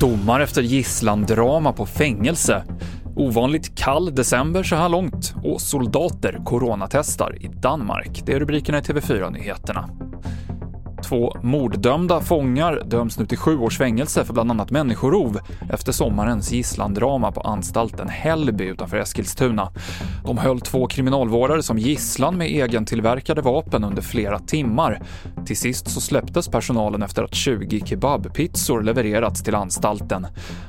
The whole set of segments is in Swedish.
Domar efter gisslandrama på fängelse. Ovanligt kall december så här långt och soldater coronatestar i Danmark. Det är rubrikerna i TV4-nyheterna. Två morddömda fångar döms nu till sju års fängelse för bland annat människorov efter sommarens gisslandrama på anstalten Hällby utanför Eskilstuna. De höll två kriminalvårdare som gisslan med egentillverkade vapen under flera timmar. Till sist så släpptes personalen efter att 20 kebabpizzor levererats till anstalten.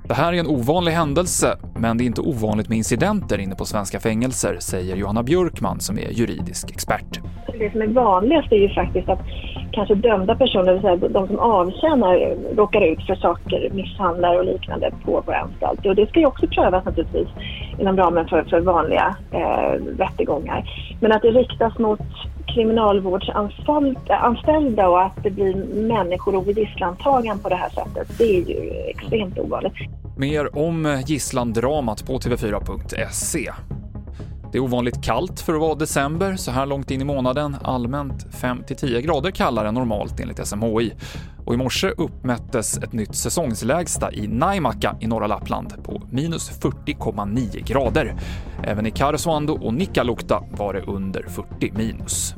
Det här är en ovanlig händelse, men det är inte ovanligt med incidenter inne på svenska fängelser, säger Johanna Björkman som är juridisk expert. Det som är vanligast är ju faktiskt att kanske dömda personer, det vill säga de som avtjänar, råkar ut för saker, misshandlar och liknande på våra anstalter. Och det ska ju också prövas naturligtvis inom ramen för, för vanliga eh, rättegångar. Men att det riktas mot kriminalvårdsanställda och att det blir människor och gisslantagen på det här sättet, det är ju extremt ovanligt. Mer om gisslandramat på tv4.se. Det är ovanligt kallt för att vara december så här långt in i månaden. Allmänt 5-10 grader kallare än normalt enligt SMHI. Och i morse uppmättes ett nytt säsongslägsta i Naimakka i norra Lappland på minus 40,9 grader. Även i Karesuando och Nikkaluokta var det under 40 minus.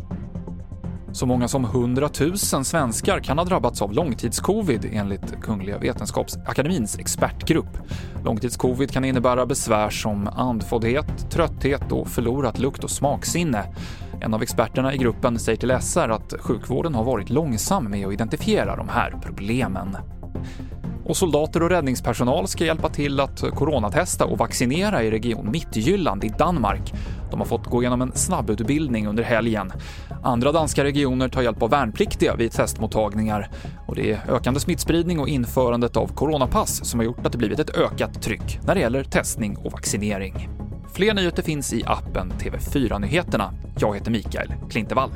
Så många som 100 000 svenskar kan ha drabbats av långtidscovid enligt Kungliga Vetenskapsakademins expertgrupp. Långtidscovid kan innebära besvär som andfåddhet, trötthet och förlorat lukt och smaksinne. En av experterna i gruppen säger till SR att sjukvården har varit långsam med att identifiera de här problemen. Och soldater och räddningspersonal ska hjälpa till att coronatesta och vaccinera i Region Mittjylland i Danmark. De har fått gå igenom en snabbutbildning under helgen. Andra danska regioner tar hjälp av värnpliktiga vid testmottagningar och det är ökande smittspridning och införandet av coronapass som har gjort att det blivit ett ökat tryck när det gäller testning och vaccinering. Fler nyheter finns i appen TV4 Nyheterna. Jag heter Mikael Klintevall.